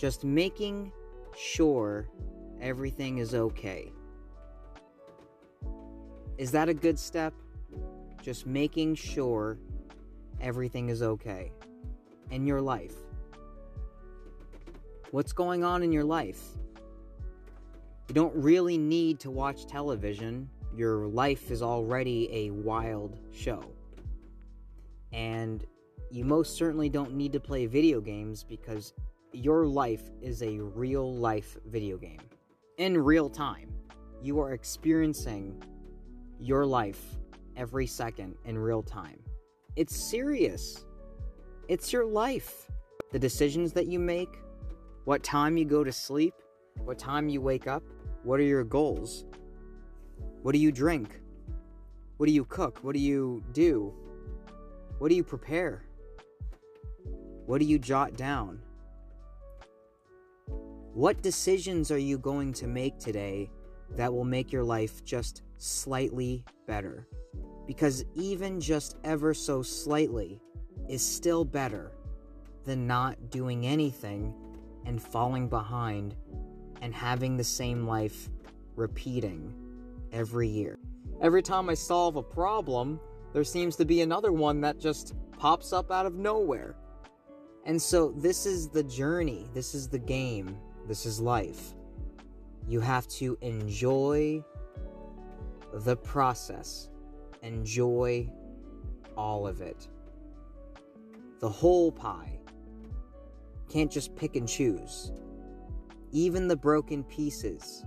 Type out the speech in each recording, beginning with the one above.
just making sure everything is okay. Is that a good step? Just making sure everything is okay in your life. What's going on in your life? You don't really need to watch television. Your life is already a wild show. And you most certainly don't need to play video games because your life is a real life video game. In real time, you are experiencing your life every second in real time. It's serious. It's your life. The decisions that you make, what time you go to sleep, what time you wake up, what are your goals? What do you drink? What do you cook? What do you do? What do you prepare? What do you jot down? What decisions are you going to make today that will make your life just slightly better? Because even just ever so slightly is still better than not doing anything and falling behind and having the same life repeating every year. Every time I solve a problem, there seems to be another one that just pops up out of nowhere. And so, this is the journey, this is the game, this is life. You have to enjoy the process, enjoy all of it. The whole pie. Can't just pick and choose. Even the broken pieces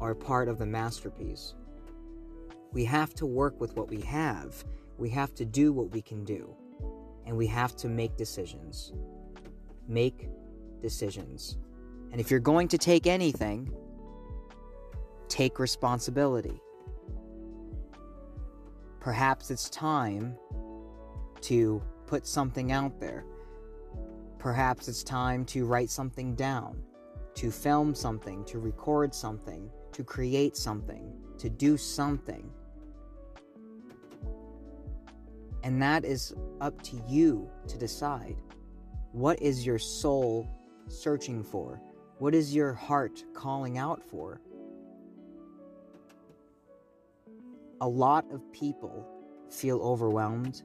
are part of the masterpiece. We have to work with what we have. We have to do what we can do. And we have to make decisions. Make decisions. And if you're going to take anything, take responsibility. Perhaps it's time to put something out there. Perhaps it's time to write something down, to film something, to record something, to create something, to do something. And that is up to you to decide. What is your soul searching for? What is your heart calling out for? A lot of people feel overwhelmed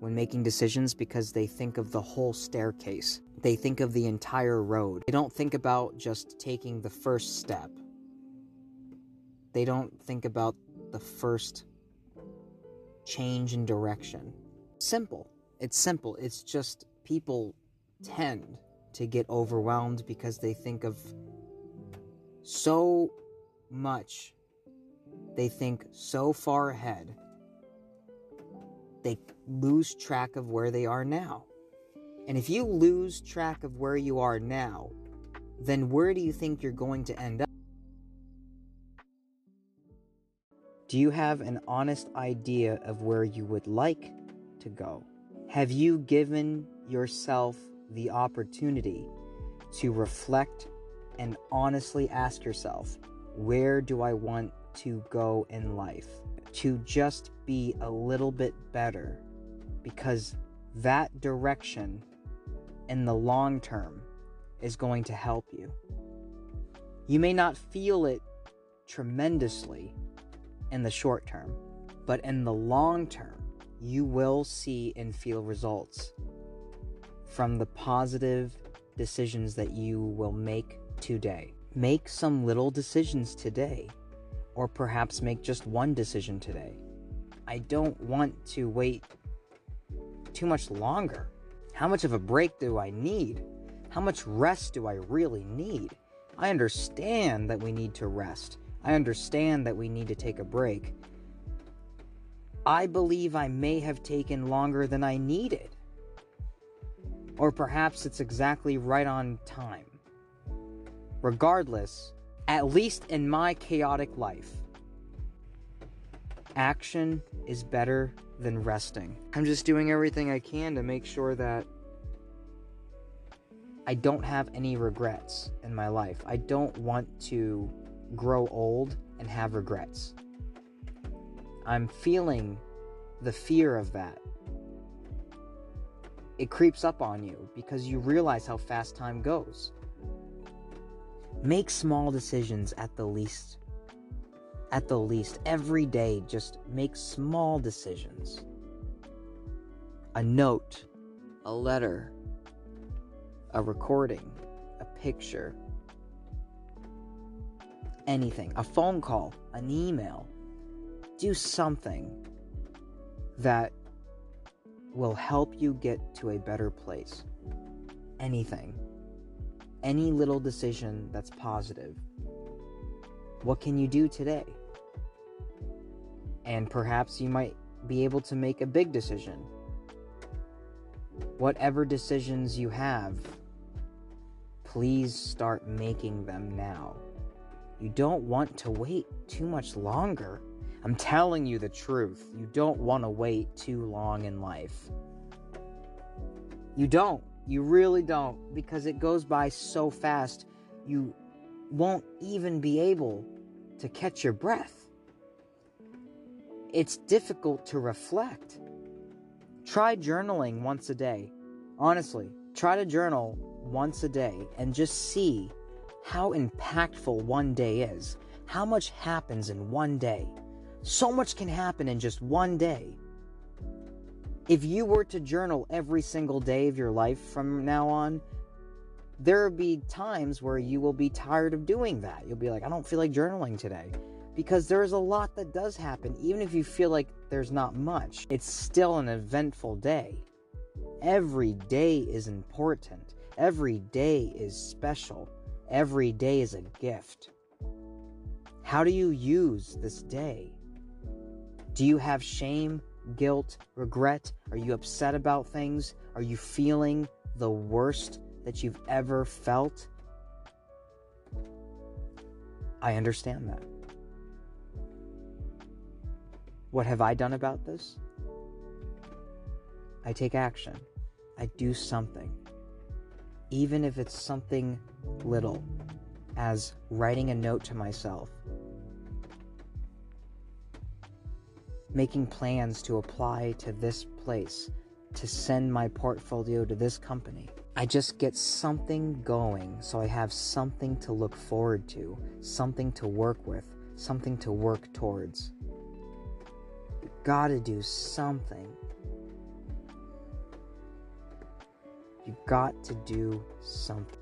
when making decisions because they think of the whole staircase. They think of the entire road. They don't think about just taking the first step. They don't think about the first change in direction. Simple. It's simple. It's just people tend to get overwhelmed because they think of so much. They think so far ahead. They lose track of where they are now. And if you lose track of where you are now, then where do you think you're going to end up? Do you have an honest idea of where you would like to go? Have you given yourself the opportunity to reflect and honestly ask yourself, where do I want to go in life? To just be a little bit better because that direction in the long term is going to help you. You may not feel it tremendously in the short term, but in the long term, you will see and feel results from the positive decisions that you will make today. Make some little decisions today, or perhaps make just one decision today. I don't want to wait too much longer. How much of a break do I need? How much rest do I really need? I understand that we need to rest. I understand that we need to take a break. I believe I may have taken longer than I needed. Or perhaps it's exactly right on time. Regardless, at least in my chaotic life, action is better than resting. I'm just doing everything I can to make sure that I don't have any regrets in my life. I don't want to grow old and have regrets. I'm feeling the fear of that. It creeps up on you because you realize how fast time goes. Make small decisions at the least. At the least, every day, just make small decisions. A note, a letter, a recording, a picture, anything, a phone call, an email. Do something that will help you get to a better place. Anything. Any little decision that's positive. What can you do today? And perhaps you might be able to make a big decision. Whatever decisions you have, please start making them now. You don't want to wait too much longer. I'm telling you the truth. You don't want to wait too long in life. You don't. You really don't. Because it goes by so fast, you won't even be able to catch your breath. It's difficult to reflect. Try journaling once a day. Honestly, try to journal once a day and just see how impactful one day is. How much happens in one day. So much can happen in just one day. If you were to journal every single day of your life from now on, there will be times where you will be tired of doing that. You'll be like, I don't feel like journaling today. Because there's a lot that does happen. Even if you feel like there's not much, it's still an eventful day. Every day is important, every day is special, every day is a gift. How do you use this day? Do you have shame, guilt, regret? Are you upset about things? Are you feeling the worst that you've ever felt? I understand that. What have I done about this? I take action. I do something. Even if it's something little, as writing a note to myself making plans to apply to this place, to send my portfolio to this company. I just get something going so I have something to look forward to, something to work with, something to work towards. You gotta do something. You got to do something.